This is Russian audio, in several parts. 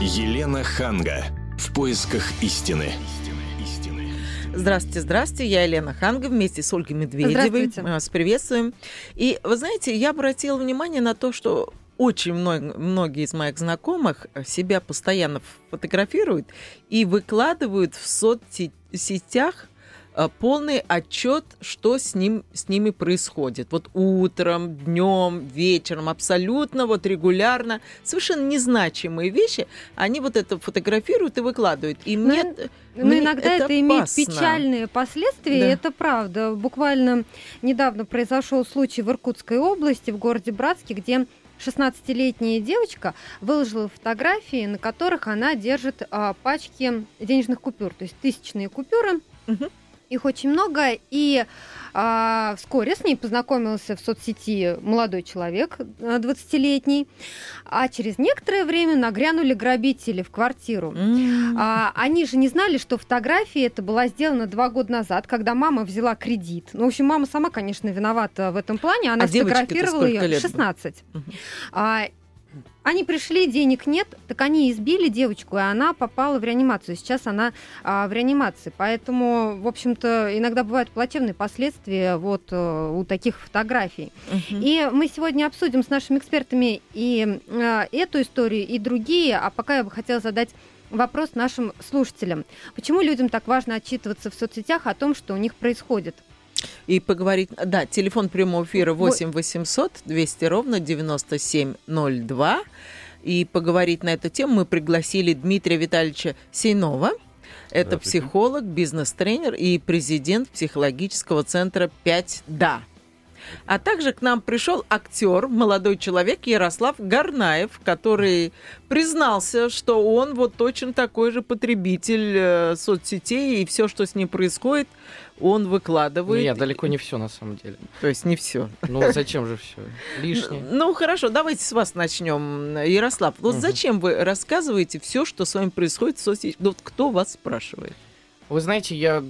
Елена Ханга. В поисках истины. Здравствуйте, здравствуйте. Я Елена Ханга вместе с Ольгой Медведевой. Мы вас приветствуем. И вы знаете, я обратила внимание на то, что очень много, многие из моих знакомых себя постоянно фотографируют и выкладывают в соцсетях полный отчет, что с, ним, с ними происходит. Вот утром, днем, вечером, абсолютно вот регулярно, совершенно незначимые вещи, они вот это фотографируют и выкладывают. И мне, но, но мне иногда это, это имеет печальные последствия, да. это правда. Буквально недавно произошел случай в Иркутской области, в городе Братске, где 16-летняя девочка выложила фотографии, на которых она держит а, пачки денежных купюр, то есть тысячные купюры. Угу. Их очень много, и а, вскоре с ней познакомился в соцсети молодой человек, 20-летний, а через некоторое время нагрянули грабители в квартиру. Mm. А, они же не знали, что фотография это была сделана два года назад, когда мама взяла кредит. Ну, в общем, мама сама, конечно, виновата в этом плане, она а сфотографировала ее 16. Uh-huh. А, они пришли, денег нет, так они избили девочку, и она попала в реанимацию. Сейчас она а, в реанимации. Поэтому, в общем-то, иногда бывают плачевные последствия вот э, у таких фотографий. Угу. И мы сегодня обсудим с нашими экспертами и а, эту историю, и другие. А пока я бы хотела задать вопрос нашим слушателям. Почему людям так важно отчитываться в соцсетях о том, что у них происходит? И поговорить. Да, телефон прямого эфира 8 800 200 ровно 9702. И поговорить на эту тему мы пригласили Дмитрия Витальевича Сейнова. Это психолог, бизнес-тренер и президент психологического центра «Пять да». А также к нам пришел актер, молодой человек Ярослав Гарнаев, который признался, что он вот точно такой же потребитель э, соцсетей, и все, что с ним происходит, он выкладывает. Нет, далеко не все на самом деле. То есть не все. Ну зачем же все? Лишнее. Ну хорошо, давайте с вас начнем, Ярослав. Вот угу. зачем вы рассказываете все, что с вами происходит в соцсетях? Вот кто вас спрашивает? Вы знаете, я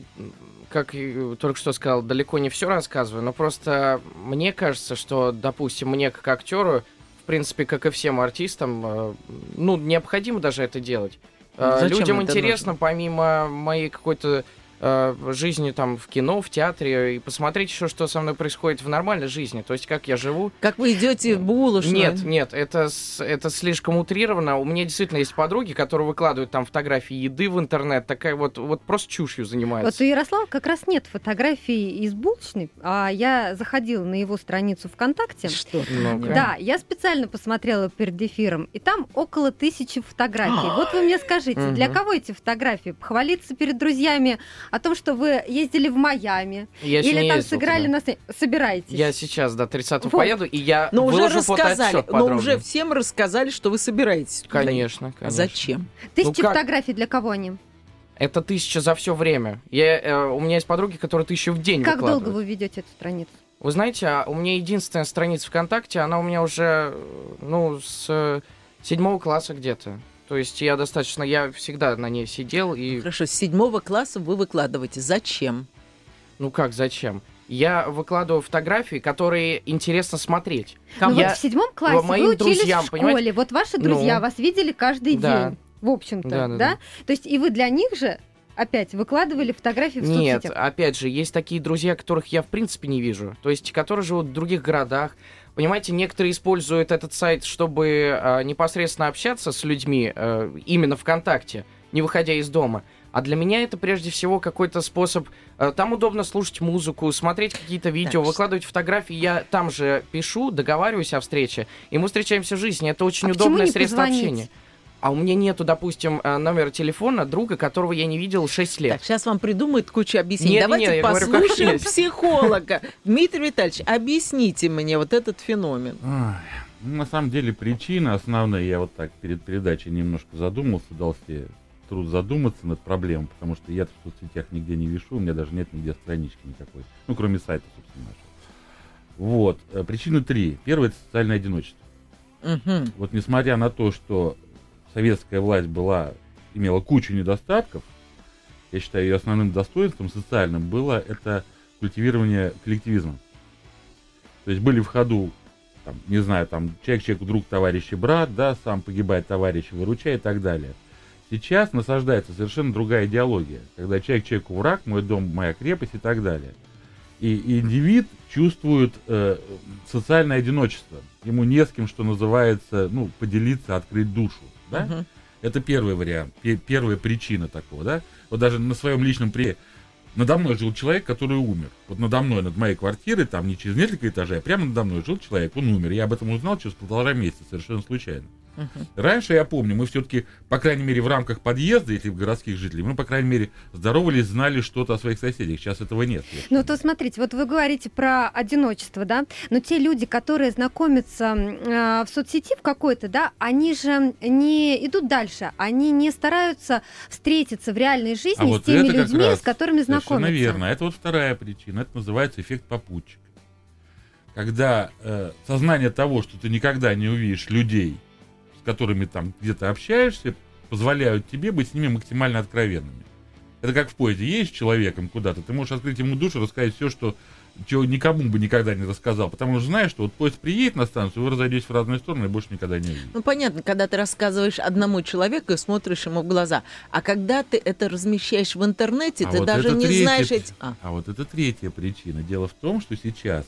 как только что сказал, далеко не все рассказываю, но просто мне кажется, что, допустим, мне как актеру, в принципе, как и всем артистам, э, ну, необходимо даже это делать. Э, Зачем Людям интересно, нужно? помимо моей какой-то жизни там в кино, в театре и посмотреть еще, что со мной происходит в нормальной жизни. То есть, как я живу. Как вы идете в булочную? Нет, нет, это, это слишком утрировано. У меня действительно есть подруги, которые выкладывают там фотографии еды в интернет, такая вот, вот просто чушью занимается. Вот у Ярослава как раз нет фотографий из булочной, а я заходила на его страницу ВКонтакте. Что? ну Да, я специально посмотрела перед эфиром, и там около тысячи фотографий. вот вы мне скажите, для кого эти фотографии? Похвалиться перед друзьями о том, что вы ездили в Майами. Я или там сыграли на сцене. Собираетесь. Я сейчас до 30 вот. поеду, и я но уже рассказали, Но уже всем рассказали, что вы собираетесь. Конечно, конечно. Зачем? Тысячи ну, фотографий для кого они? Это тысяча за все время. Я, э, у меня есть подруги, которые тысячу в день Как долго вы ведете эту страницу? Вы знаете, а у меня единственная страница ВКонтакте, она у меня уже, ну, с седьмого класса где-то. То есть я достаточно, я всегда на ней сидел и... Хорошо, с седьмого класса вы выкладываете. Зачем? Ну как, зачем? Я выкладываю фотографии, которые интересно смотреть. Ну я... вот в седьмом классе вы учились друзьям, в школе, понимаете? вот ваши друзья ну, вас видели каждый да. день, в общем-то, да, да, да? да? То есть и вы для них же опять выкладывали фотографии в Нет, соцсетях? опять же, есть такие друзья, которых я в принципе не вижу. То есть, которые живут в других городах, Понимаете, некоторые используют этот сайт, чтобы э, непосредственно общаться с людьми э, именно ВКонтакте, не выходя из дома. А для меня это прежде всего какой-то способ. Э, там удобно слушать музыку, смотреть какие-то видео, так, выкладывать фотографии. Я там же пишу, договариваюсь о встрече, и мы встречаемся в жизни. Это очень а удобное средство позвонить? общения а у меня нету, допустим, э, номера телефона друга, которого я не видел 6 лет. Так, сейчас вам придумают кучу объяснений. Нет, Давайте нет, послушаем говорю, психолога. Дмитрий Витальевич, объясните мне вот этот феномен. Ой, на самом деле причина основная, я вот так перед передачей немножко задумался, дал себе труд задуматься над проблемой, потому что я в соцсетях нигде не вешу, у меня даже нет нигде странички никакой, ну, кроме сайта, собственно, нашего. Вот, э, причины три. Первое – это социальное одиночество. Угу. Вот несмотря на то, что советская власть была, имела кучу недостатков, я считаю, ее основным достоинством социальным было это культивирование коллективизма. То есть были в ходу там, не знаю, там, человек, человеку друг, товарищ и брат, да, сам погибает товарищ, выручает и так далее. Сейчас насаждается совершенно другая идеология, когда человек человеку враг, мой дом, моя крепость и так далее. И, и индивид чувствует э, социальное одиночество. Ему не с кем, что называется, ну, поделиться, открыть душу. Да? Uh-huh. Это первый вариант, первая причина такого, да. Вот даже на своем личном примере. Надо мной жил человек, который умер. Вот надо мной, над моей квартирой, там не через несколько этажей, а прямо надо мной жил человек, он умер. Я об этом узнал через полтора месяца, совершенно случайно. Uh-huh. Раньше, я помню, мы все-таки, по крайней мере, в рамках подъезда, если в городских жителей, мы, по крайней мере, здоровались, знали что-то о своих соседях. Сейчас этого нет. Ну, то смотрите, вот вы говорите про одиночество, да, но те люди, которые знакомятся э, в соцсети в какой-то, да, они же не идут дальше, они не стараются встретиться в реальной жизни а с вот теми людьми, с которыми знакомятся. Верно. Это вот вторая причина. Это называется эффект попутчика. Когда э, сознание того, что ты никогда не увидишь людей, которыми там где-то общаешься, позволяют тебе быть с ними максимально откровенными. Это как в поезде. Едешь с человеком куда-то, ты можешь открыть ему душу, рассказать все, что чего никому бы никогда не рассказал. Потому что знаешь, что вот поезд приедет на станцию, вы разойдетесь в разные стороны и больше никогда не увидите. Ну, понятно, когда ты рассказываешь одному человеку и смотришь ему в глаза. А когда ты это размещаешь в интернете, а ты вот даже не третья, знаешь эти... А. а вот это третья причина. Дело в том, что сейчас,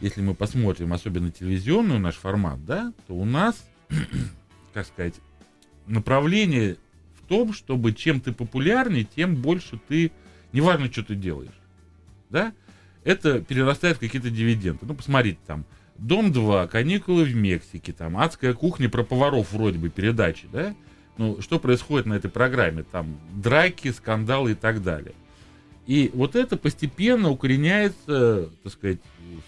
если мы посмотрим особенно телевизионный наш формат, да, то у нас как сказать, направление в том, чтобы чем ты популярнее, тем больше ты, неважно, что ты делаешь, да, это перерастает в какие-то дивиденды. Ну, посмотрите, там, Дом 2, каникулы в Мексике, там, адская кухня про поваров вроде бы передачи, да, ну, что происходит на этой программе, там, драки, скандалы и так далее. И вот это постепенно укореняется, так сказать,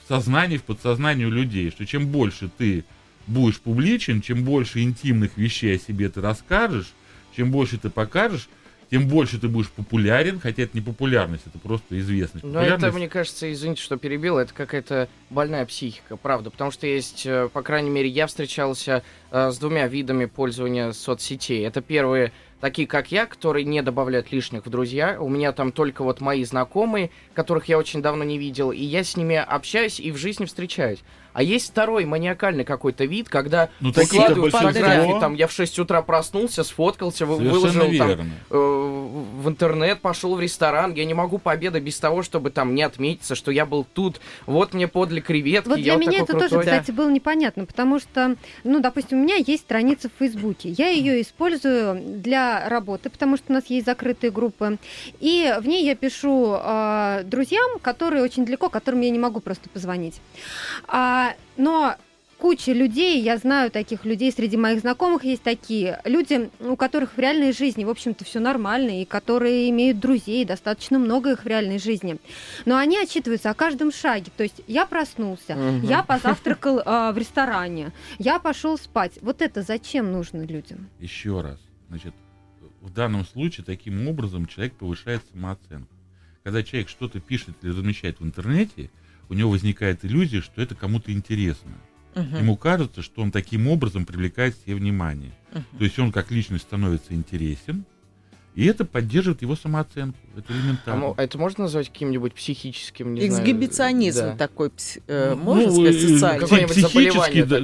в сознании, в подсознании у людей, что чем больше ты будешь публичен, чем больше интимных вещей о себе ты расскажешь, чем больше ты покажешь, тем больше ты будешь популярен, хотя это не популярность, это просто известность. Но это, мне кажется, извините, что перебил, это какая-то больная психика, правда, потому что есть, э, по крайней мере, я встречался э, с двумя видами пользования соцсетей. Это первые такие как я, которые не добавляют лишних в друзья. У меня там только вот мои знакомые, которых я очень давно не видел, и я с ними общаюсь и в жизни встречаюсь. А есть второй маниакальный какой-то вид, когда ну, выкладывают фотографии, там, я в 6 утра проснулся, сфоткался, Совершенно выложил верно. там, э, в интернет, пошел в ресторан, я не могу пообедать без того, чтобы там не отметиться, что я был тут, вот мне подли креветки, Вот для я меня вот это крутой. тоже, кстати, было непонятно, потому что, ну, допустим, у меня есть страница в Фейсбуке, я ее использую для работы, потому что у нас есть закрытые группы, и в ней я пишу э, друзьям, которые очень далеко, которым я не могу просто позвонить. А но куча людей, я знаю таких людей, среди моих знакомых есть такие люди, у которых в реальной жизни, в общем-то, все нормально, и которые имеют друзей, достаточно много их в реальной жизни. Но они отчитываются о каждом шаге. То есть я проснулся, угу. я позавтракал э, в ресторане, я пошел спать. Вот это зачем нужно людям? Еще раз. Значит, в данном случае таким образом человек повышает самооценку. Когда человек что-то пишет или размещает в интернете, у него возникает иллюзия, что это кому-то интересно. Угу. Ему кажется, что он таким образом привлекает себе внимание. Угу. То есть он как личность становится интересен, и это поддерживает его самооценку. Это элементарно. А это можно назвать каким-нибудь психическим, не Эксгибиционизм знаю, да. такой, э, ну, можно ну, сказать, социальный? Какой-нибудь психический, да,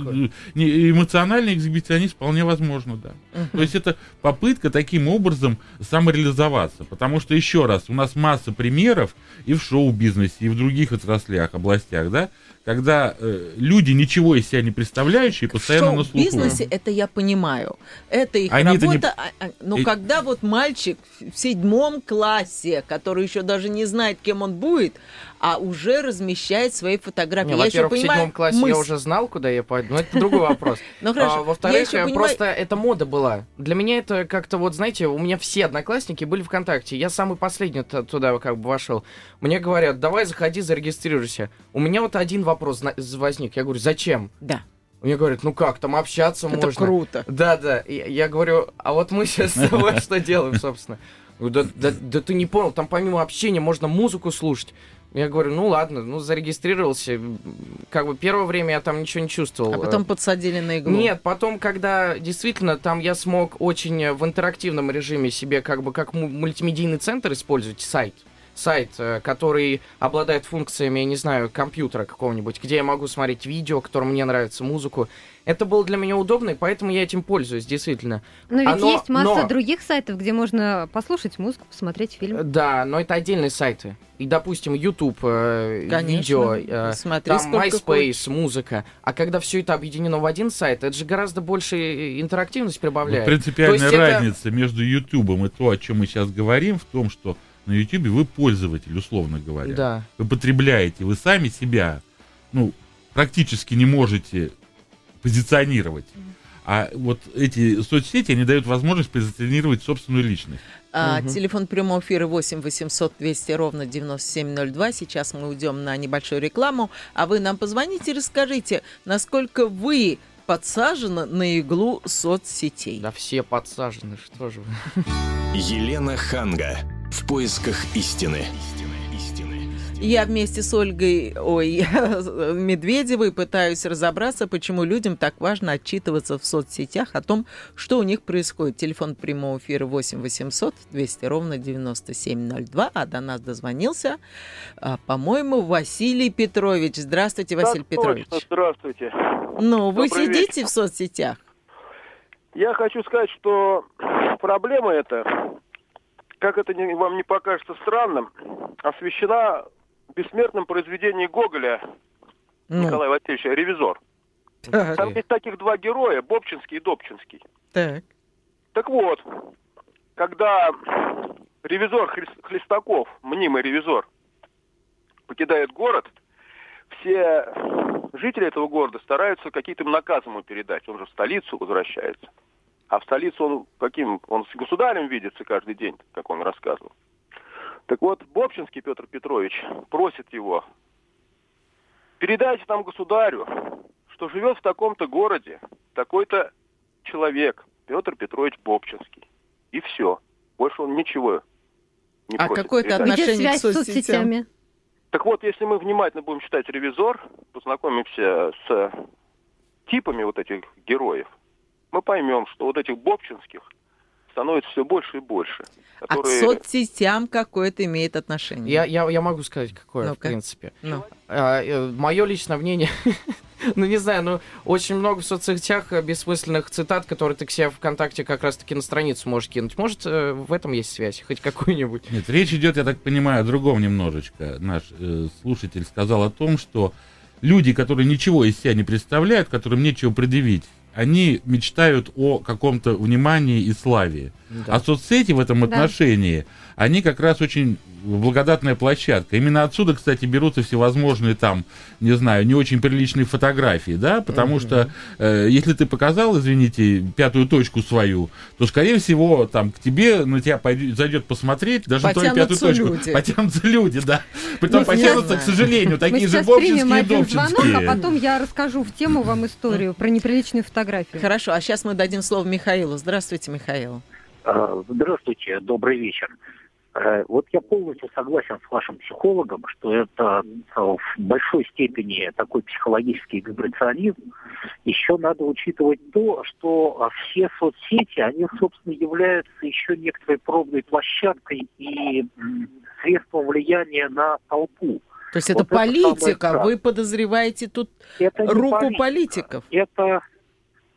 не, эмоциональный эксгибиционизм вполне возможно, да. Uh-huh. То есть это попытка таким образом самореализоваться. Потому что, еще раз, у нас масса примеров и в шоу-бизнесе, и в других отраслях, областях, да, когда э, люди ничего из себя не представляющие, постоянно на слуху. В бизнесе это я понимаю. Это их Они работа. Не... А, а, но и... когда вот мальчик в седьмом классе, который еще даже не знает, кем он будет, а уже размещает свои фотографии. Не, я во-первых, в седьмом классе мысль. я уже знал, куда я пойду, но это другой вопрос. Ну хорошо. А, во-вторых, просто это мода была. Для меня это как-то вот, знаете, у меня все одноклассники были ВКонтакте. Я самый последний туда как бы вошел. Мне говорят, давай заходи, зарегистрируйся. У меня вот один вопрос возник. Я говорю, зачем? Да. Мне говорят, ну как, там общаться это можно. Это круто. Да, да. Я, я говорю, а вот мы сейчас с тобой что делаем, собственно? Да, да, да ты не понял, там помимо общения можно музыку слушать. Я говорю, ну ладно, ну зарегистрировался. Как бы первое время я там ничего не чувствовал. А потом подсадили на иглу? Нет, потом, когда действительно там я смог очень в интерактивном режиме себе как бы как мультимедийный центр использовать сайт. Сайт, э, который обладает функциями, я не знаю, компьютера какого-нибудь, где я могу смотреть видео, которое мне нравится, музыку. Это было для меня удобно, и поэтому я этим пользуюсь, действительно. Но ведь Оно, есть масса но... других сайтов, где можно послушать музыку, посмотреть фильм. Да, но это отдельные сайты. И, допустим, YouTube, э, Конечно. видео, э, Смотри, там MySpace, музыка. А когда все это объединено в один сайт, это же гораздо больше интерактивность прибавляет. Вот принципиальная разница это... между YouTube и то, о чем мы сейчас говорим, в том, что на YouTube вы пользователь, условно говоря. Да. Вы потребляете, вы сами себя, ну, практически не можете позиционировать. А вот эти соцсети, они дают возможность позиционировать собственную личность. А, угу. Телефон прямого эфира 8 800 200 ровно 9702. Сейчас мы уйдем на небольшую рекламу, а вы нам позвоните и расскажите, насколько вы подсажены на иглу соцсетей. Да все подсажены, что же вы. Елена Ханга. В поисках истины. Я вместе с Ольгой, ой, Медведевой пытаюсь разобраться, почему людям так важно отчитываться в соцсетях о том, что у них происходит. Телефон прямого эфира 8 800 200 ровно 9702, а до нас дозвонился, а, по-моему, Василий Петрович. Здравствуйте, Василий так Петрович. Точно, здравствуйте. Ну, вы Добрый сидите вечер. в соцсетях? Я хочу сказать, что проблема эта, как это не, вам не покажется странным, освещена бессмертном произведении Гоголя ну. Николая Васильевича «Ревизор». Так. Там есть таких два героя, Бобчинский и Добчинский. Так. Так вот, когда ревизор Хлестаков, мнимый ревизор, покидает город, все жители этого города стараются какие-то наказы ему передать. Он же в столицу возвращается. А в столицу он каким? Он с государем видится каждый день, как он рассказывал. Так вот, Бобчинский Петр Петрович просит его, передайте там государю, что живет в таком-то городе такой-то человек, Петр Петрович Бобчинский. И все. Больше он ничего не а просит. А какое-то отношение к соцсетям? соцсетями? Так вот, если мы внимательно будем читать «Ревизор», познакомимся с типами вот этих героев, мы поймем, что вот этих бобчинских – становится все больше и больше. Которые... А к соцсетям какое-то имеет отношение? Я, я, я могу сказать, какое, ну в принципе. Ну. А, э, мое личное мнение, ну не знаю, ну очень много в соцсетях бессмысленных цитат, которые ты к себе ВКонтакте как раз-таки на страницу можешь кинуть. Может, э, в этом есть связь, хоть какую-нибудь? Нет, речь идет, я так понимаю, о другом немножечко. Наш э, слушатель сказал о том, что люди, которые ничего из себя не представляют, которым нечего предъявить, они мечтают о каком-то внимании и славе. Да. А соцсети в этом да. отношении, они как раз очень благодатная площадка. Именно отсюда, кстати, берутся всевозможные там, не знаю, не очень приличные фотографии, да, потому mm-hmm. что э, если ты показал, извините, пятую точку свою, то, скорее всего, там к тебе, на тебя пойдет, зайдет посмотреть, даже твою пятую точку, люди. потянутся люди, да. Притом потянутся, к сожалению, такие же бобчинские и добчинские. а потом я расскажу в тему вам историю про неприличные фотографии. Хорошо, а сейчас мы дадим слово Михаилу. Здравствуйте, Михаил. А, здравствуйте, добрый вечер. Э, вот я полностью согласен с вашим психологом, что это э, в большой степени такой психологический вибрационизм. Еще надо учитывать то, что все соцсети, они, собственно, являются еще некоторой пробной площадкой и средством влияния на толпу. То есть вот это политика, вы подозреваете тут это руку политика. политиков? Это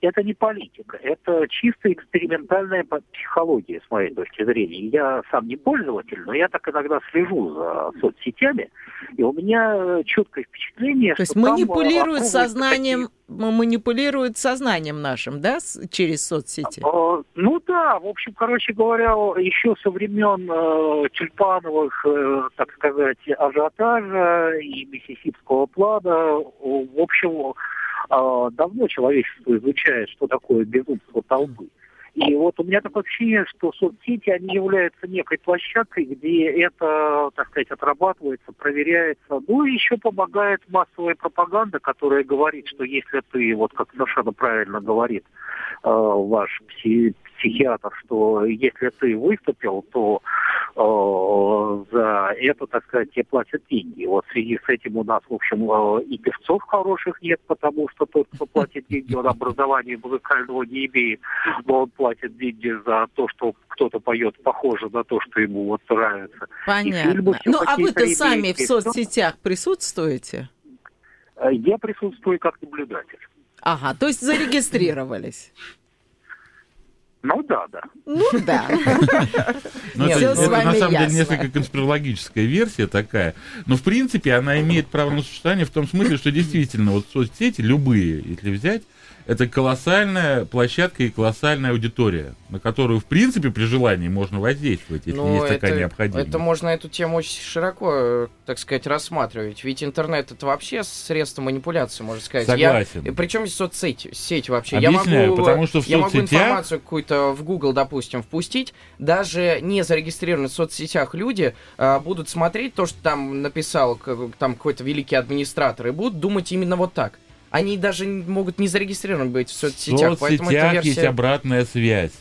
это не политика, это чисто экспериментальная психология, с моей точки зрения. Я сам не пользователь, но я так иногда слежу за соцсетями, и у меня четкое впечатление, То есть манипулируют сознанием, такие... манипулируют сознанием нашим, да, через соцсети? А, ну да, в общем, короче говоря, еще со времен э, тюльпановых, э, так сказать, ажиотажа и миссисипского плана, в общем, давно человечество изучает, что такое безумство толпы. И вот у меня такое ощущение, что соцсети, они являются некой площадкой, где это, так сказать, отрабатывается, проверяется. Ну и еще помогает массовая пропаганда, которая говорит, что если ты, вот как совершенно правильно говорит э, ваш пси психиатр, что если ты выступил, то за это, так сказать, те платят деньги. Вот в связи с этим у нас, в общем, и певцов хороших нет, потому что тот, кто платит деньги, он образования музыкального не имеет, но он платит деньги за то, что кто-то поет похоже на то, что ему вот нравится. Понятно. Ну, а вы-то сами в соцсетях присутствуете? Я присутствую как наблюдатель. Ага, то есть зарегистрировались. Ну да, да. Ну да. Ну, это, это на самом деле несколько конспирологическая версия такая. Но в принципе она имеет право на существование в том смысле, что действительно вот соцсети, любые, если взять, это колоссальная площадка и колоссальная аудитория, на которую, в принципе, при желании можно воздействовать, если Но есть это, такая необходимость. Это можно эту тему очень широко, так сказать, рассматривать. Ведь интернет это вообще средство манипуляции, можно сказать. Согласен. Я, причем здесь соцсети, сеть вообще. Объясняю, я могу, потому что в я соцсетях... могу информацию какую-то в Google, допустим, впустить. Даже не зарегистрированные в соцсетях люди а, будут смотреть то, что там написал там какой-то великий администратор, и будут думать именно вот так они даже могут не зарегистрированы быть в соцсетях. В соцсетях версия... есть обратная связь.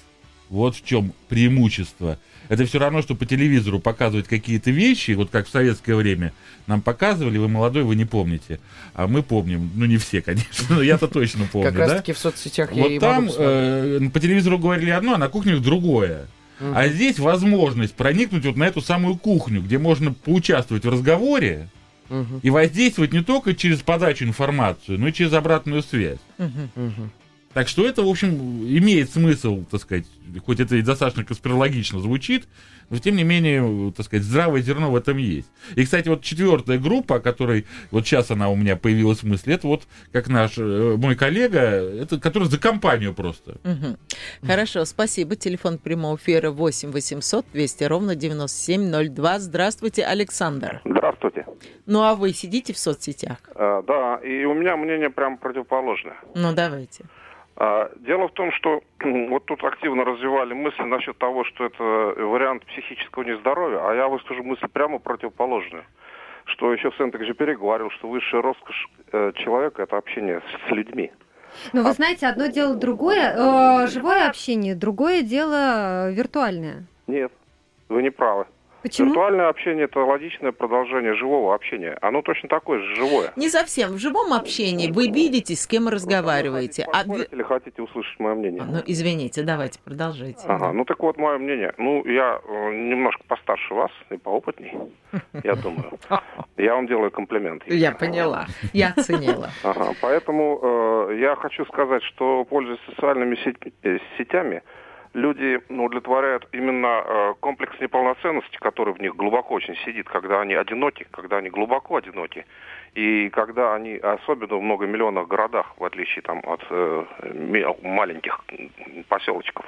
Вот в чем преимущество. Это все равно, что по телевизору показывать какие-то вещи, вот как в советское время нам показывали, вы молодой, вы не помните. А мы помним, ну не все, конечно, но я-то точно помню. Как раз таки в соцсетях я Вот там э, по телевизору говорили одно, а на кухне другое. А здесь возможность проникнуть вот на эту самую кухню, где можно поучаствовать в разговоре, угу. и воздействовать не только через подачу информации, но и через обратную связь. Угу. Так что это, в общем, имеет смысл, так сказать, хоть это и достаточно конспирологично звучит, но тем не менее, так сказать, здравое зерно в этом есть. И, кстати, вот четвертая группа, о которой вот сейчас она у меня появилась в мысли, это вот как наш э, мой коллега, это который за компанию просто. Угу. Хорошо, спасибо. Телефон прямого эфира 8 800 200 ровно 9702. Здравствуйте, Александр. Здравствуйте. Ну а вы сидите в соцсетях? А, да, и у меня мнение прям противоположное. Ну давайте. А, дело в том, что вот тут активно развивали мысли насчет того, что это вариант психического нездоровья, а я выскажу мысль прямо противоположную. Что еще Сент-Экзюпери говорил, что высшая роскошь э, человека – это общение с, с людьми. Но вы а знаете, одно дело другое, э, живое общение, другое дело виртуальное. Нет, вы не правы. Почему? Виртуальное общение – это логичное продолжение живого общения. Оно точно такое же, живое. Не совсем. В живом общении вы видите, с кем разговариваете. А... Или хотите услышать мое мнение? А, ну, извините, давайте, продолжайте. Ага, ну так вот, мое мнение. Ну, я э, немножко постарше вас и поопытней, я думаю. Я вам делаю комплимент. Я поняла, я оценила. Ага, поэтому э, я хочу сказать, что, пользуясь социальными э, сетями, люди ну, удовлетворяют именно э, комплекс неполноценности, который в них глубоко очень сидит, когда они одиноки, когда они глубоко одиноки, и когда они, особенно в многомиллионных городах, в отличие там, от э, маленьких поселочков,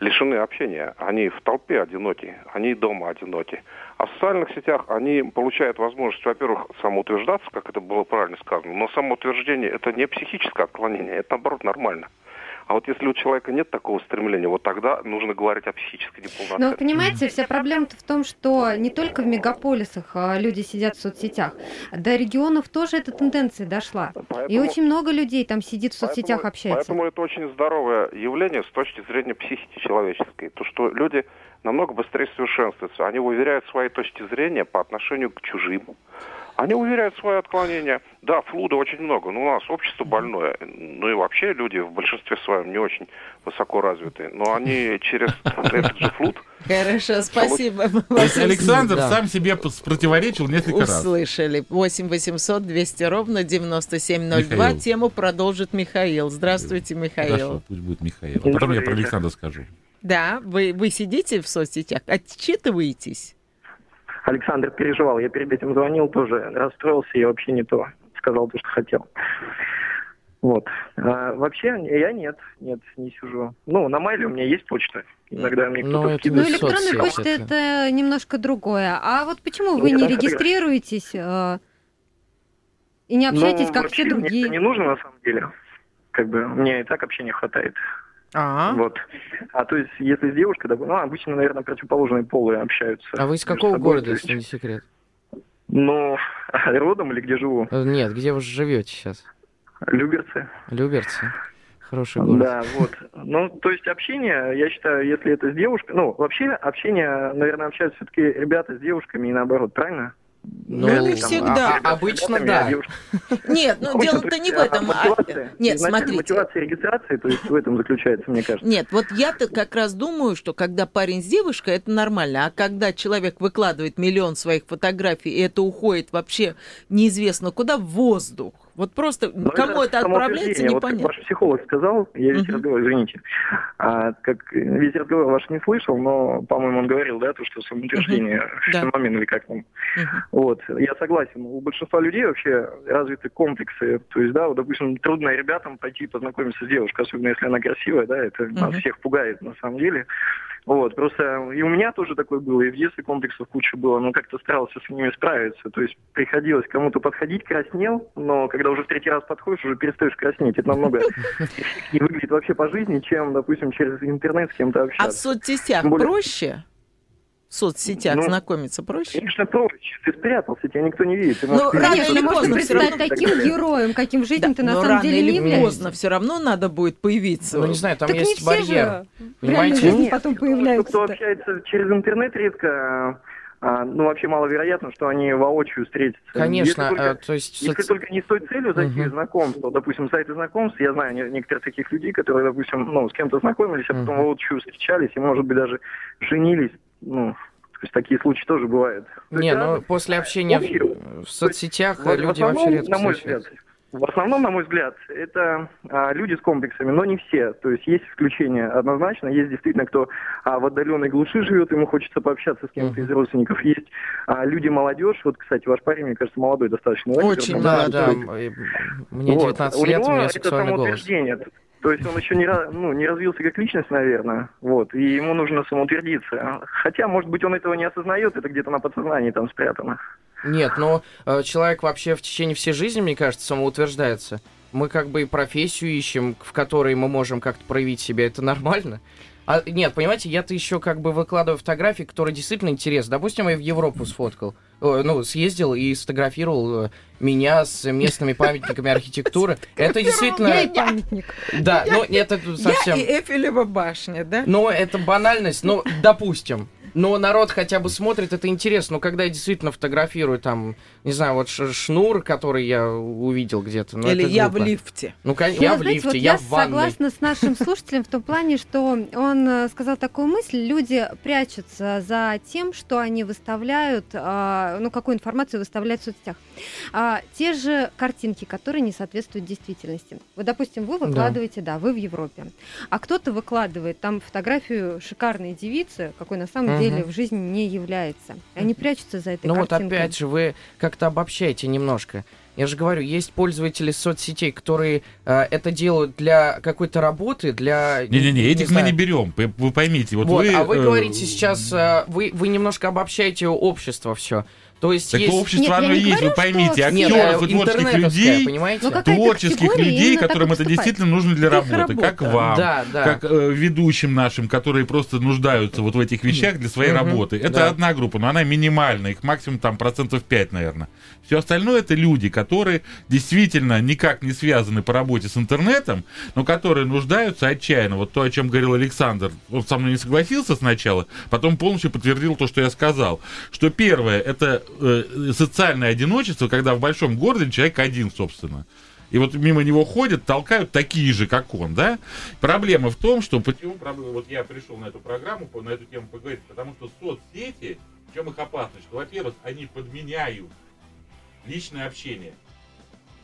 лишены общения. Они в толпе одиноки, они дома одиноки. А в социальных сетях они получают возможность, во-первых, самоутверждаться, как это было правильно сказано, но самоутверждение это не психическое отклонение, это наоборот нормально. А вот если у человека нет такого стремления, вот тогда нужно говорить о психической неполноте. Но понимаете, вся проблема в том, что не только в мегаполисах а, люди сидят в соцсетях, до регионов тоже эта тенденция дошла. Поэтому, и очень много людей там сидит в соцсетях, поэтому, общается. Поэтому это очень здоровое явление с точки зрения психики человеческой. То, что люди намного быстрее совершенствуются. Они уверяют свои точки зрения по отношению к чужим. Они уверяют свое отклонение. Да, флуда очень много, но у нас общество больное. Ну и вообще люди в большинстве своем не очень высоко развитые. Но они через этот же флуд... Хорошо, спасибо. То есть Александр да. сам себе противоречил несколько раз. Услышали. 8 800 200 ровно 9702. Михаил. Тему продолжит Михаил. Здравствуйте, Михаил. Хорошо, пусть будет Михаил. А потом я про Александра скажу. Да, вы, вы сидите в соцсетях, отчитываетесь? Александр переживал. Я перед этим звонил тоже, расстроился и вообще не то. Сказал то, что хотел. Вот. А, вообще я нет, нет, не сижу. Ну, на майле у меня есть почта. Иногда мне кто-то ну, скидывает. Ну, электронная почта это... это немножко другое. А вот почему вы не, не регистрируетесь э, и не общаетесь, ну, как все другие? Мне не нужно на самом деле. Как бы мне и так общения хватает. А, Вот. А то есть, если с девушкой, ну, обычно, наверное, противоположные полы общаются. А вы из какого собой, города, если не секрет? Ну, родом или где живу? Э, нет, где вы живете сейчас? Люберцы. Люберцы. Хороший город. Да, вот. Ну, то есть общение, я считаю, если это с девушкой... Ну, вообще общение, наверное, общаются все-таки ребята с девушками и наоборот, правильно? Ну, не всегда. А, обычно да. Нет, ну дело-то не в этом. А, нет, смотрите. Мотивация регистрации, то есть в этом заключается, мне кажется. Нет, вот я-то как раз думаю, что когда парень с девушкой, это нормально, а когда человек выкладывает миллион своих фотографий, и это уходит вообще неизвестно куда, в воздух, вот просто Но кому это, это отправляется, непонятно. Вот, ваш психолог сказал, я весь uh-huh. разговор, извините, а, как весь разговор ваш не слышал, но, по-моему, он говорил, да, то, что самоутверждение uh-huh. феномен да. или как там. Uh-huh. Вот, я согласен. У большинства людей вообще развиты комплексы. То есть, да, вот, допустим, трудно ребятам пойти познакомиться с девушкой, особенно если она красивая, да, это uh-huh. нас всех пугает на самом деле. Вот, просто и у меня тоже такое было, и в детстве комплексов куча было, но как-то старался с ними справиться. То есть приходилось кому-то подходить, краснел, но когда уже в третий раз подходишь, уже перестаешь краснеть. Это намного не выглядит вообще по жизни, чем, допустим, через интернет с кем-то общаться. А в соцсетях проще? В соцсетях ну, знакомиться проще? Конечно, проще. Ты спрятался, тебя никто не видит. Ты ну, рано или поздно представить таким героем, каким в жизни да, ты на самом деле не являешься. поздно все равно надо будет появиться. Ну, не знаю, там так есть барьер. Понимаете? Нет, потом появляются. Кто общается через интернет редко, а, ну, вообще маловероятно, что они воочию встретятся. Конечно, если только, а, то есть... Если только не с той целью зайти uh-huh. в знакомство, допустим, сайты знакомств, я знаю некоторых таких людей, которые, допустим, ну, с кем-то знакомились, а потом uh-huh. воочию встречались и, может быть, даже женились, ну, то есть такие случаи тоже бывают. Не, ну да, после общения в, в соцсетях есть, люди основном, вообще редко на мой взгляд, в основном, на мой взгляд, это а, люди с комплексами, но не все. То есть есть исключения однозначно. Есть действительно, кто а, в отдаленной глуши живет, ему хочется пообщаться с кем-то из родственников. Есть а, люди молодежь. Вот, кстати, ваш парень, мне кажется, молодой достаточно. Очень, да, да. Мне 19 вот. лет, у, у меня сексуальный голос. То есть он еще не, ну, не развился как личность, наверное, вот, и ему нужно самоутвердиться. Хотя, может быть, он этого не осознает, это где-то на подсознании там спрятано. Нет, но э, человек вообще в течение всей жизни, мне кажется, самоутверждается. Мы как бы и профессию ищем, в которой мы можем как-то проявить себя, это нормально. А, нет, понимаете, я-то еще как бы выкладываю фотографии, которые действительно интересны. Допустим, я в Европу сфоткал, ну, съездил и сфотографировал э, меня с местными памятниками архитектуры. Это действительно... Я и памятник. Да, но это совсем... Я и Эфелева башня, да? Но это банальность, ну, допустим. Но народ хотя бы смотрит, это интересно. Но когда я действительно фотографирую там, не знаю, вот шнур, который я увидел где-то. Ну, Или я в лифте. Ну, конечно, я в лифте, вот я, я в ванной. согласна с нашим слушателем в том плане, что он э, сказал такую мысль, люди прячутся за тем, что они выставляют, а, ну, какую информацию выставляют в соцсетях. А, те же картинки, которые не соответствуют действительности. Вот, допустим, вы выкладываете, да, да вы в Европе, а кто-то выкладывает там фотографию шикарной девицы, какой на самом деле в жизни не является. Они прячутся за этой Ну вот опять же, вы как-то обобщаете немножко. Я же говорю, есть пользователи соцсетей, которые э, это делают для какой-то работы, для... Не-не-не, этих не мы не берем, вы поймите. Вот, вот вы, а вы э... говорите сейчас, э, вы, вы немножко обобщаете общество все. То есть так есть... общество Нет, оно есть, вы поймите, актеров и творческих людей, понимаете? Ну, творческих людей, которым это действительно нужно для работы, как вам, да, да. как э, ведущим нашим, которые просто нуждаются вот в этих вещах для своей работы. Это да. одна группа, но она минимальная, их максимум там процентов 5, наверное. Все остальное это люди, которые действительно никак не связаны по работе с интернетом, но которые нуждаются отчаянно. Вот то, о чем говорил Александр, он со мной не согласился сначала, потом полностью подтвердил то, что я сказал. Что первое, это э, социальное одиночество, когда в большом городе человек один, собственно. И вот мимо него ходят, толкают такие же, как он, да? Проблема в том, что почему проблема, вот я пришел на эту программу, на эту тему поговорить, потому что соцсети, в чем их опасность? Что, во-первых, они подменяют личное общение.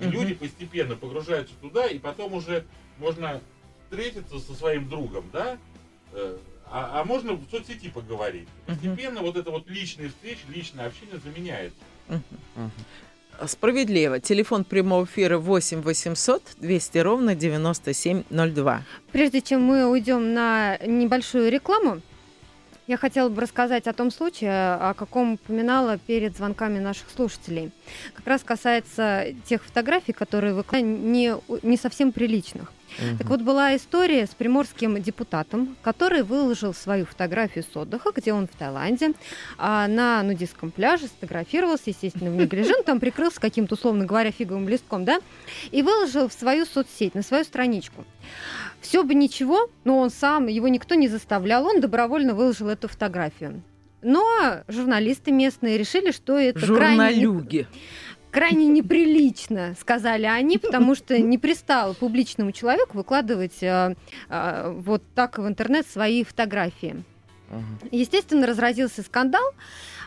И uh люди постепенно погружаются туда, и потом уже можно встретиться со своим другом, да? А, а можно в соцсети поговорить. Постепенно uh-huh. вот это вот личные встречи, личное общение заменяется. Uh-huh. Uh-huh. Справедливо. Телефон прямого эфира 8 800 200 ровно 9702. Прежде чем мы уйдем на небольшую рекламу, я хотела бы рассказать о том случае, о каком упоминала перед звонками наших слушателей. Как раз касается тех фотографий, которые выкладывают не, не совсем приличных. Угу. Так вот, была история с приморским депутатом, который выложил свою фотографию с отдыха, где он в Таиланде, а на нудистском пляже сфотографировался, естественно, в неглиже, там прикрылся каким-то, условно говоря, фиговым листком, да, и выложил в свою соцсеть, на свою страничку. Все бы ничего, но он сам, его никто не заставлял, он добровольно выложил эту фотографию. Но журналисты местные решили, что это Журналюги. крайне крайне неприлично, сказали они, потому что не пристало публичному человеку выкладывать а, а, вот так в интернет свои фотографии. Uh-huh. Естественно, разразился скандал,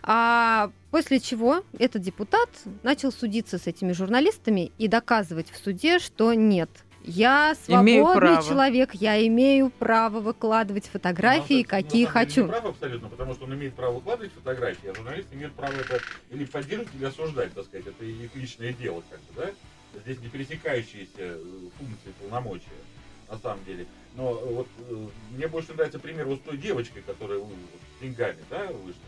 а после чего этот депутат начал судиться с этими журналистами и доказывать в суде, что нет – я свободный человек, я имею право выкладывать фотографии, ну, какие на хочу. Не право абсолютно, потому что он имеет право выкладывать фотографии, а журналисты имеют право это или поддерживать, или осуждать, так сказать. Это их личное дело, как бы, да? Здесь не пересекающиеся э, функции полномочия, на самом деле. Но э, вот э, мне больше нравится пример вот с той девочкой, которая вот, с деньгами, да, вышла.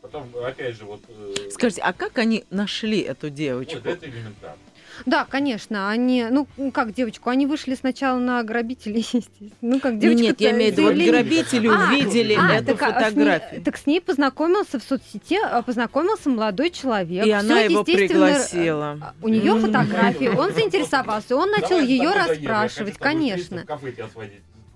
Потом, опять же, вот... Скажите, а как они нашли эту девочку? Вот это элементарно. Да, конечно, они, ну как девочку, они вышли сначала на грабителей, естественно. Ну как девочка. Нет, я имею в виду, вот грабители а, увидели а, эту так, фотографию. С ней, так с ней познакомился в соцсети, а, познакомился молодой человек. И Всё, она его пригласила. А, у нее фотографии, он заинтересовался, он начал ее расспрашивать, конечно.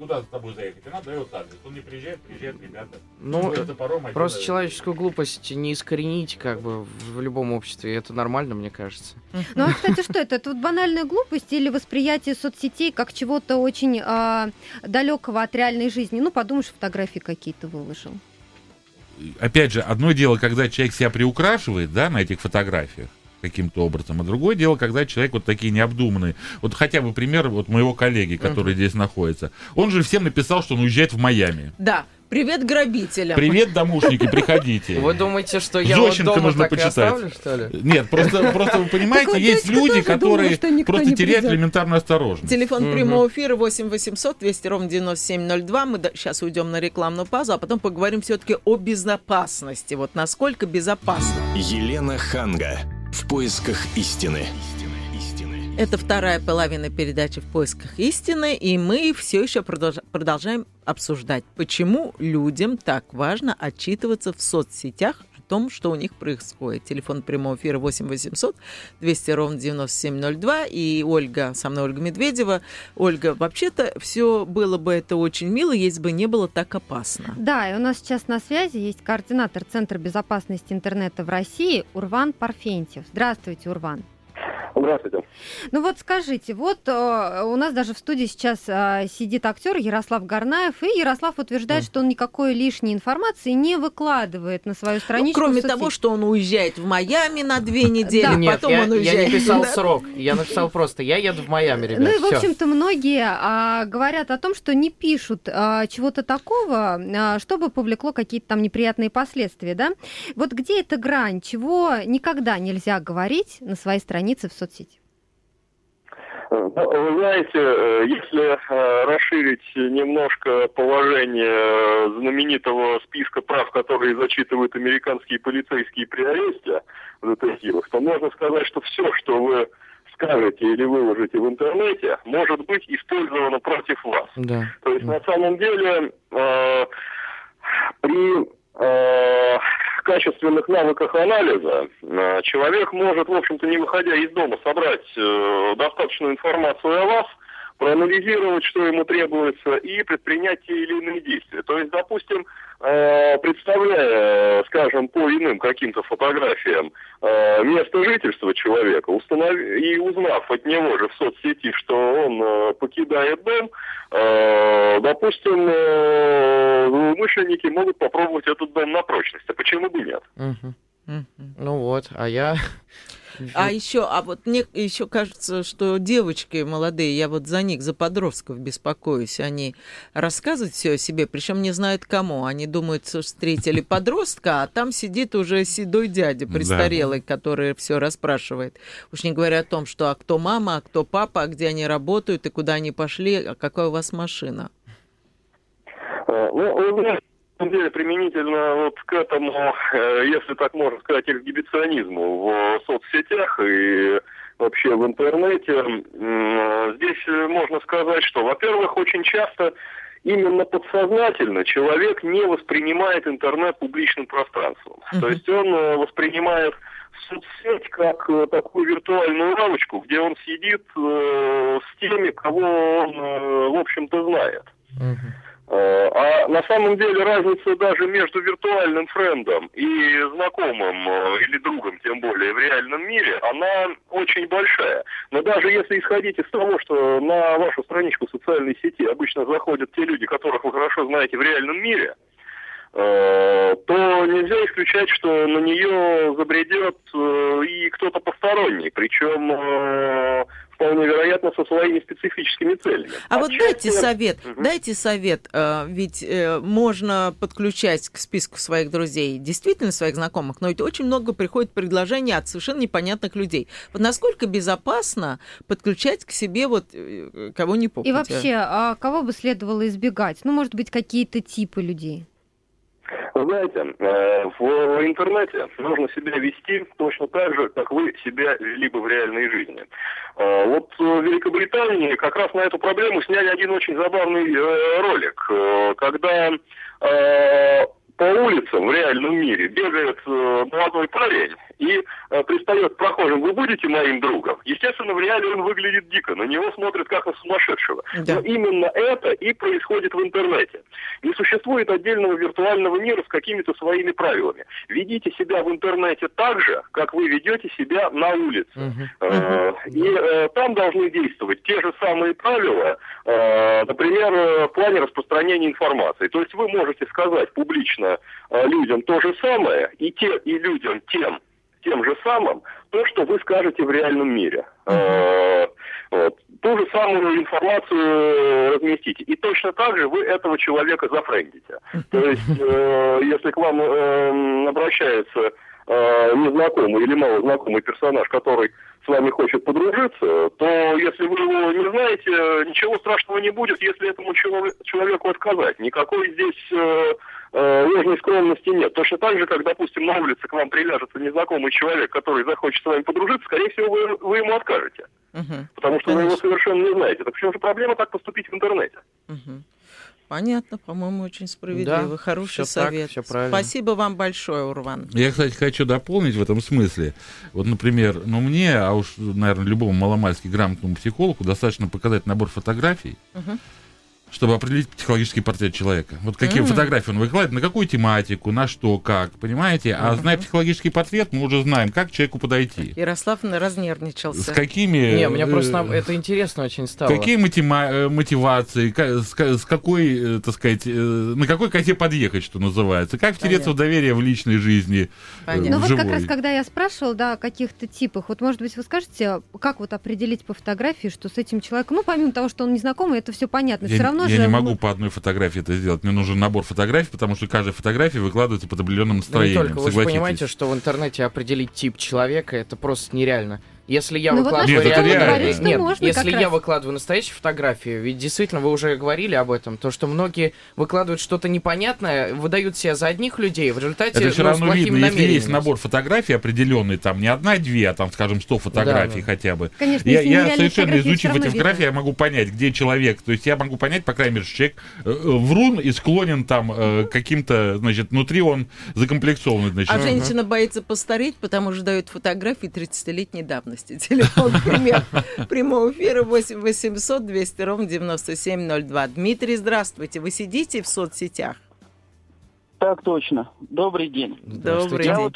Куда с тобой заехать, она дает адрес. Он не приезжает, приезжает, ребята. Ну, топором, просто один, человеческую глупость не искоренить как бы в любом обществе. Это нормально, мне кажется. Ну, а, кстати, что это? Это вот банальная глупость или восприятие соцсетей как чего-то очень а, далекого от реальной жизни? Ну, подумаешь, фотографии какие-то выложил. Опять же, одно дело, когда человек себя приукрашивает, да, на этих фотографиях, каким-то образом. А другое дело, когда человек вот такие необдуманные. Вот хотя бы пример вот моего коллеги, который uh-huh. здесь находится. Он же всем написал, что он уезжает в Майами. Да. Привет грабителям. Привет, домушники, приходите. Вы думаете, что я вот дома нужно так почитать. и оставлю, что ли? Нет, просто, просто вы понимаете, есть люди, которые просто теряют элементарную осторожность. Телефон прямого эфира 8 800 200 ровно 9702. Мы сейчас уйдем на рекламную паузу, а потом поговорим все-таки о безопасности. Вот насколько безопасно. Елена Ханга. В поисках истины. Это вторая половина передачи «В поисках истины», и мы все еще продолжаем обсуждать, почему людям так важно отчитываться в соцсетях том, что у них происходит. Телефон прямого эфира 8 800 200 ровно 9702. И Ольга, со мной Ольга Медведева. Ольга, вообще-то все было бы это очень мило, если бы не было так опасно. Да, и у нас сейчас на связи есть координатор Центра безопасности интернета в России Урван Парфентьев. Здравствуйте, Урван. Здравствуйте. Ну вот скажите, вот э, у нас даже в студии сейчас э, сидит актер Ярослав Гарнаев, и Ярослав утверждает, mm. что он никакой лишней информации не выкладывает на свою ну, страничку. Ну, кроме того, что он уезжает в Майами на две недели, да. Нет, потом я, он уезжает. Я не писал срок, я написал просто, я еду в Майами, ребят. Ну и, в общем-то, многие а, говорят о том, что не пишут а, чего-то такого, а, чтобы повлекло какие-то там неприятные последствия, да? Вот где эта грань, чего никогда нельзя говорить на своей странице в соцсети? Ну, вы знаете, э, если э, расширить немножко положение знаменитого списка прав, которые зачитывают американские полицейские при аресте в детективах, то можно сказать, что все, что вы скажете или выложите в интернете, может быть использовано против вас. Да. То есть на самом деле э, при э, качественных навыках анализа э, человек может, в общем-то, не выходя из дома, собрать э, достаточную информацию о вас, проанализировать, что ему требуется, и предпринять те или иные действия. То есть, допустим, э, представляя, скажем, по иным каким-то фотографиям э, место жительства человека, установ... и узнав от него же в соцсети, что он э, покидает дом, допустим, злоумышленники могут попробовать этот дом на прочность. А почему бы нет? Ну вот, а я а еще, а вот мне еще кажется, что девочки молодые, я вот за них, за подростков беспокоюсь, они рассказывают все о себе, причем не знают кому. Они думают, что встретили подростка, а там сидит уже седой дядя престарелый, да. который все расспрашивает. Уж не говоря о том, что а кто мама, а кто папа, а где они работают и куда они пошли, а какая у вас машина. Э, ну, самом деле применительно вот к этому, э, если так можно сказать, эксгибиционизму в соцсетях и вообще в интернете, здесь можно сказать, что, во-первых, очень часто именно подсознательно человек не воспринимает интернет публичным пространством. Uh-huh. То есть он э, воспринимает соцсеть как э, такую виртуальную лавочку, где он сидит э, с теми, кого он, э, в общем-то, знает. Uh-huh. А на самом деле разница даже между виртуальным френдом и знакомым или другом, тем более в реальном мире, она очень большая. Но даже если исходить из того, что на вашу страничку социальной сети обычно заходят те люди, которых вы хорошо знаете в реальном мире, Э, то нельзя исключать, что на нее забредет э, и кто-то посторонний, причем э, вполне вероятно со своими специфическими целями. А Отчасти... вот дайте совет, угу. дайте совет, ведь можно подключать к списку своих друзей действительно своих знакомых, но ведь очень много приходит предложений от совершенно непонятных людей. Вот насколько безопасно подключать к себе вот кого не попадет? И вообще, а кого бы следовало избегать? Ну, может быть, какие-то типы людей? Знаете, э, в интернете нужно себя вести точно так же, как вы себя вели бы в реальной жизни. Э, вот в Великобритании как раз на эту проблему сняли один очень забавный э, ролик, когда по улицам в реальном мире бегает молодой парень и э, пристает к прохожим, вы будете моим другом? Естественно, в реале он выглядит дико, на него смотрят как на сумасшедшего. Да. Но именно это и происходит в интернете. Не существует отдельного виртуального мира с какими-то своими правилами. Ведите себя в интернете так же, как вы ведете себя на улице. Угу. Э, и э, там должны действовать те же самые правила, э, например, э, в плане распространения информации. То есть вы можете сказать публично э, людям то же самое, и те, и людям тем, тем же самым то, что вы скажете в реальном мире. Uh-huh. Вот. Ту же самую информацию разместите. И точно так же вы этого человека зафрендите. То есть, э, если к вам э, обращается э, незнакомый или малознакомый персонаж, который с вами хочет подружиться, то если вы его не знаете, ничего страшного не будет, если этому человеку отказать. Никакой здесь э, э, ложной скромности нет. Точно так же, как, допустим, на улице к вам приляжется незнакомый человек, который захочет с вами подружиться, скорее всего, вы, вы ему откажете. Угу. Потому что Конечно. вы его совершенно не знаете. Так почему же проблема так поступить в интернете? Угу. Понятно, по-моему, очень справедливо. Да, Хороший все совет. Так, все Спасибо вам большое, Урван. Я, кстати, хочу дополнить в этом смысле. Вот, например, ну мне, а уж, наверное, любому маломальски грамотному психологу достаточно показать набор фотографий, угу чтобы определить психологический портрет человека. Вот какие mm-hmm. фотографии он выкладывает, на какую тематику, на что, как, понимаете? А mm-hmm. зная психологический портрет, мы уже знаем, как к человеку подойти. Ярослав разнервничался. С какими... Не, мне просто э, это интересно очень стало. Какие мотива... Э, мотивации, с какой, э, так сказать, на какой коте подъехать, что называется, как втереться Понятно. в доверие в личной жизни, Понятно. Ну вот как раз, когда я спрашивал, да, о каких-то типах, вот, может быть, вы скажете, как вот определить по фотографии, что с этим человеком, ну, помимо того, что он незнакомый, это все понятно, я, все равно равно я же... не могу по одной фотографии это сделать. Мне нужен набор фотографий, потому что каждая фотография выкладывается под определенным настроением. Ну, не только. Вы же понимаете, что в интернете определить тип человека это просто нереально. Если я ну, выкладываю вот реально... Говорит, нет, можно, если я раз. выкладываю настоящую фотографию, ведь действительно вы уже говорили об этом, то что многие выкладывают что-то непонятное, выдают себя за одних людей, в результате это все ну, равно видно, если есть набор фотографий определенный, там не одна, две, а там, скажем, сто фотографий да, да. хотя бы. Конечно, я, я совершенно изучив эти фотографии, я могу понять, где человек. То есть я могу понять, по крайней мере, что человек э, э, врун и склонен там э, каким-то, значит, внутри он закомплексованный. Значит. А женщина боится постареть, потому что дает фотографии 30-летней давности новости. Телефон пример прямого эфира 8 800 200 ровно 9702. Дмитрий, здравствуйте. Вы сидите в соцсетях? Так точно. Добрый день. Добрый я день. Вот,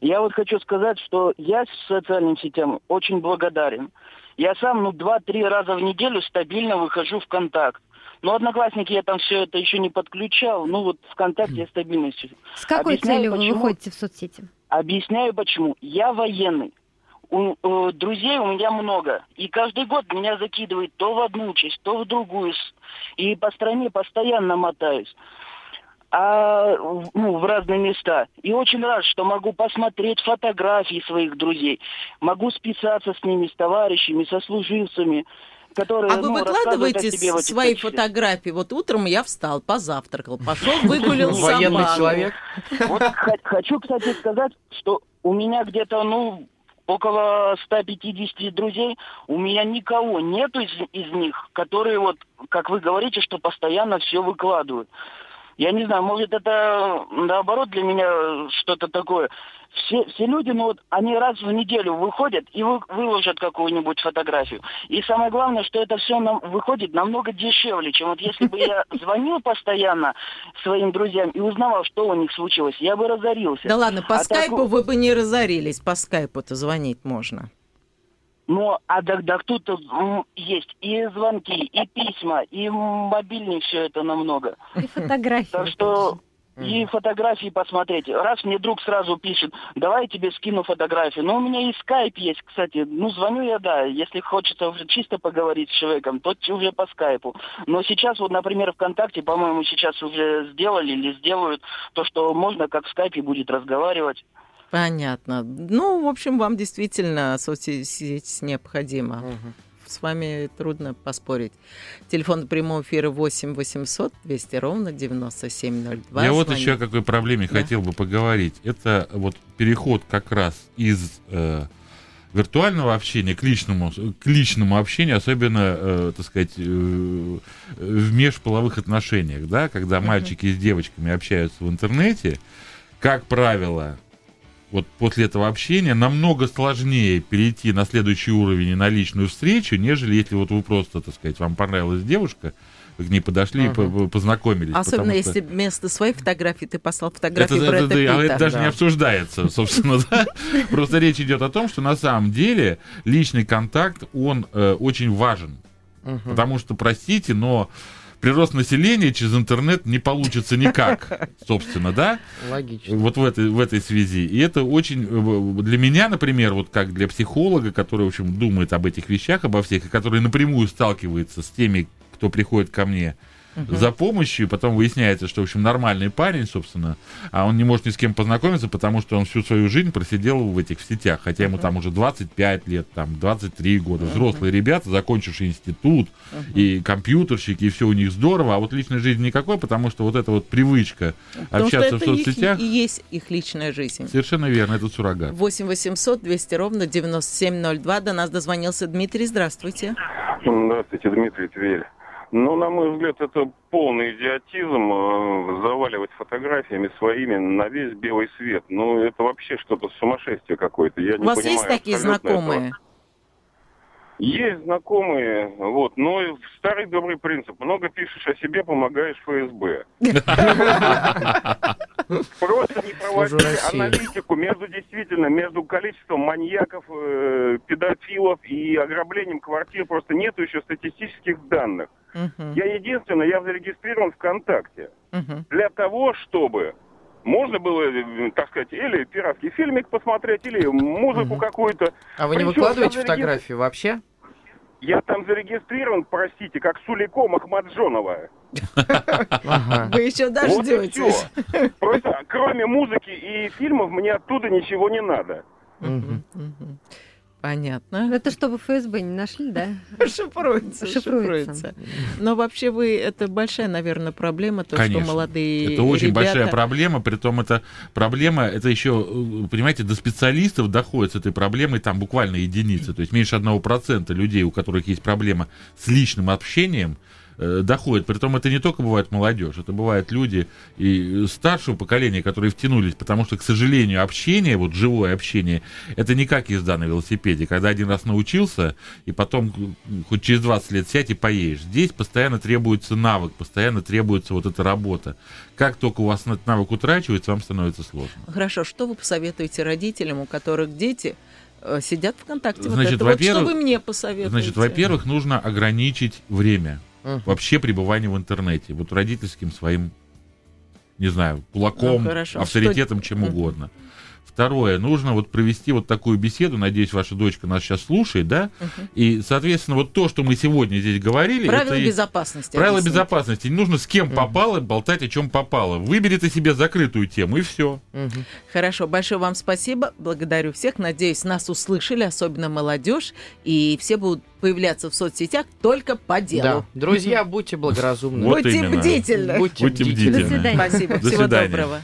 я вот хочу сказать, что я социальным сетям очень благодарен. Я сам, ну, два-три раза в неделю стабильно выхожу в контакт. Но одноклассники я там все это еще не подключал. Ну вот ВКонтакте я стабильно все. С какой Объясняю, целью почему... вы выходите в соцсети? Объясняю почему. Я военный у, у, друзей у меня много. И каждый год меня закидывает то в одну часть, то в другую. И по стране постоянно мотаюсь. А, ну, в разные места. И очень рад, что могу посмотреть фотографии своих друзей. Могу списаться с ними, с товарищами, со служивцами. Которые, а вы ну, выкладываете себе свои фотографии? Вот утром я встал, позавтракал, пошел, выгулил собаку. Военный человек. Вот хочу, кстати, сказать, что у меня где-то, ну, около 150 друзей, у меня никого нету из, из них, которые вот, как вы говорите, что постоянно все выкладывают. Я не знаю, может это наоборот для меня что-то такое. Все, все люди, ну вот, они раз в неделю выходят и вы, выложат какую-нибудь фотографию. И самое главное, что это все нам выходит намного дешевле, чем вот если бы я звонил постоянно своим друзьям и узнавал, что у них случилось, я бы разорился. Да ладно, по а скайпу так... вы бы не разорились, по скайпу-то звонить можно. Ну, а да тут есть и звонки, и письма, и мобильный все это намного. И фотографии. Так что и фотографии посмотреть. Раз мне друг сразу пишет, давай я тебе скину фотографию. Ну, у меня и скайп есть, кстати. Ну, звоню я, да. Если хочется уже чисто поговорить с человеком, то уже по скайпу. Но сейчас вот, например, ВКонтакте, по-моему, сейчас уже сделали или сделают то, что можно как в скайпе будет разговаривать. Понятно. Ну, в общем, вам действительно соцсеть необходима. Угу. С вами трудно поспорить. Телефон прямого эфира 8 800 200 ровно 9702. Я вот еще о какой проблеме да. хотел бы поговорить. Это вот переход как раз из э, виртуального общения к личному, к личному общению, особенно, э, так сказать, э, в межполовых отношениях, да, когда мальчики с девочками общаются в интернете, как правило, вот после этого общения намного сложнее перейти на следующий уровень и на личную встречу, нежели если вот вы просто, так сказать, вам понравилась девушка, вы к ней подошли uh-huh. и познакомились. Особенно что... если вместо своей фотографии ты послал фотографию это, Брэда это, Питта. это даже да. не обсуждается, собственно, да. Просто речь идет о том, что на самом деле личный контакт, он э, очень важен. Потому что, простите, но прирост населения через интернет не получится никак, собственно, да? Логично. Вот в этой, в этой связи. И это очень э, для меня, например, вот как для психолога, который, в общем, думает об этих вещах, обо всех, и который напрямую сталкивается с теми, кто приходит ко мне, угу. за помощью, и потом выясняется, что, в общем, нормальный парень, собственно, а он не может ни с кем познакомиться, потому что он всю свою жизнь просидел в этих в сетях, хотя ему там уже 25 лет, там 23 года, взрослые ребята, закончившие институт, и компьютерщики, и все у них здорово, а вот личной жизни никакой, потому что вот эта вот привычка потому общаться в соцсетях... и есть их личная жизнь. Совершенно верно, это суррогат. 8 800 200 ровно 9702, до нас дозвонился Дмитрий, здравствуйте. Здравствуйте, Дмитрий Тверь. Ну, на мой взгляд, это полный идиотизм э, заваливать фотографиями своими на весь белый свет. Ну, это вообще что-то сумасшествие какое-то. Я У вас понимаю есть такие знакомые? Этого. Есть знакомые, вот, но старый добрый принцип. Много пишешь о себе, помогаешь ФСБ. Просто не проводите аналитику между действительно, между количеством маньяков, э, педофилов и ограблением квартир. Просто нету еще статистических данных. Я единственное, я зарегистрирован ВКонтакте. Для того, чтобы можно было, э, так сказать, или пиратский фильмик посмотреть, или музыку угу. какую-то. А вы не Причем выкладываете фотографии вообще? Я там зарегистрирован, простите, как Суликом Ахмаджонова. Вы еще дождетесь. Просто кроме музыки и фильмов мне оттуда ничего не надо. Понятно. Это чтобы ФСБ не нашли, да? Шифруется, шифруется. Но вообще вы, это большая, наверное, проблема, то, Конечно. что молодые Это очень ребята... большая проблема, при том это проблема, это еще, понимаете, до специалистов доходит с этой проблемой там буквально единицы, то есть меньше одного процента людей, у которых есть проблема с личным общением, э, доходит. Притом это не только бывает молодежь, это бывают люди и старшего поколения, которые втянулись, потому что, к сожалению, общение, вот живое общение, это не как езда на велосипеде, когда один раз научился, и потом хоть через 20 лет сядь и поедешь. Здесь постоянно требуется навык, постоянно требуется вот эта работа. Как только у вас этот навык утрачивается, вам становится сложно. Хорошо, что вы посоветуете родителям, у которых дети э, сидят ВКонтакте. Значит, вот это. Вот что вы мне посоветуете? Значит, во-первых, нужно ограничить время угу. вообще пребывание в интернете. Вот родительским своим, не знаю, кулаком, ну, авторитетом, Что... чем угодно. Второе, нужно вот провести вот такую беседу, надеюсь, ваша дочка нас сейчас слушает, да, угу. и, соответственно, вот то, что мы сегодня здесь говорили... Правила это безопасности. Правила объяснить. безопасности. Не нужно с кем угу. попало болтать, о чем попало. Выберите себе закрытую тему, и все. Угу. Хорошо, большое вам спасибо, благодарю всех, надеюсь, нас услышали, особенно молодежь, и все будут появляться в соцсетях только по делу. Да. Друзья, будьте благоразумны. Вот будьте именно. бдительны. Будьте, будьте бдительны. До свидания. Спасибо, До всего свидания. доброго.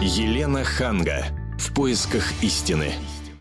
Елена Ханга. В поисках истины.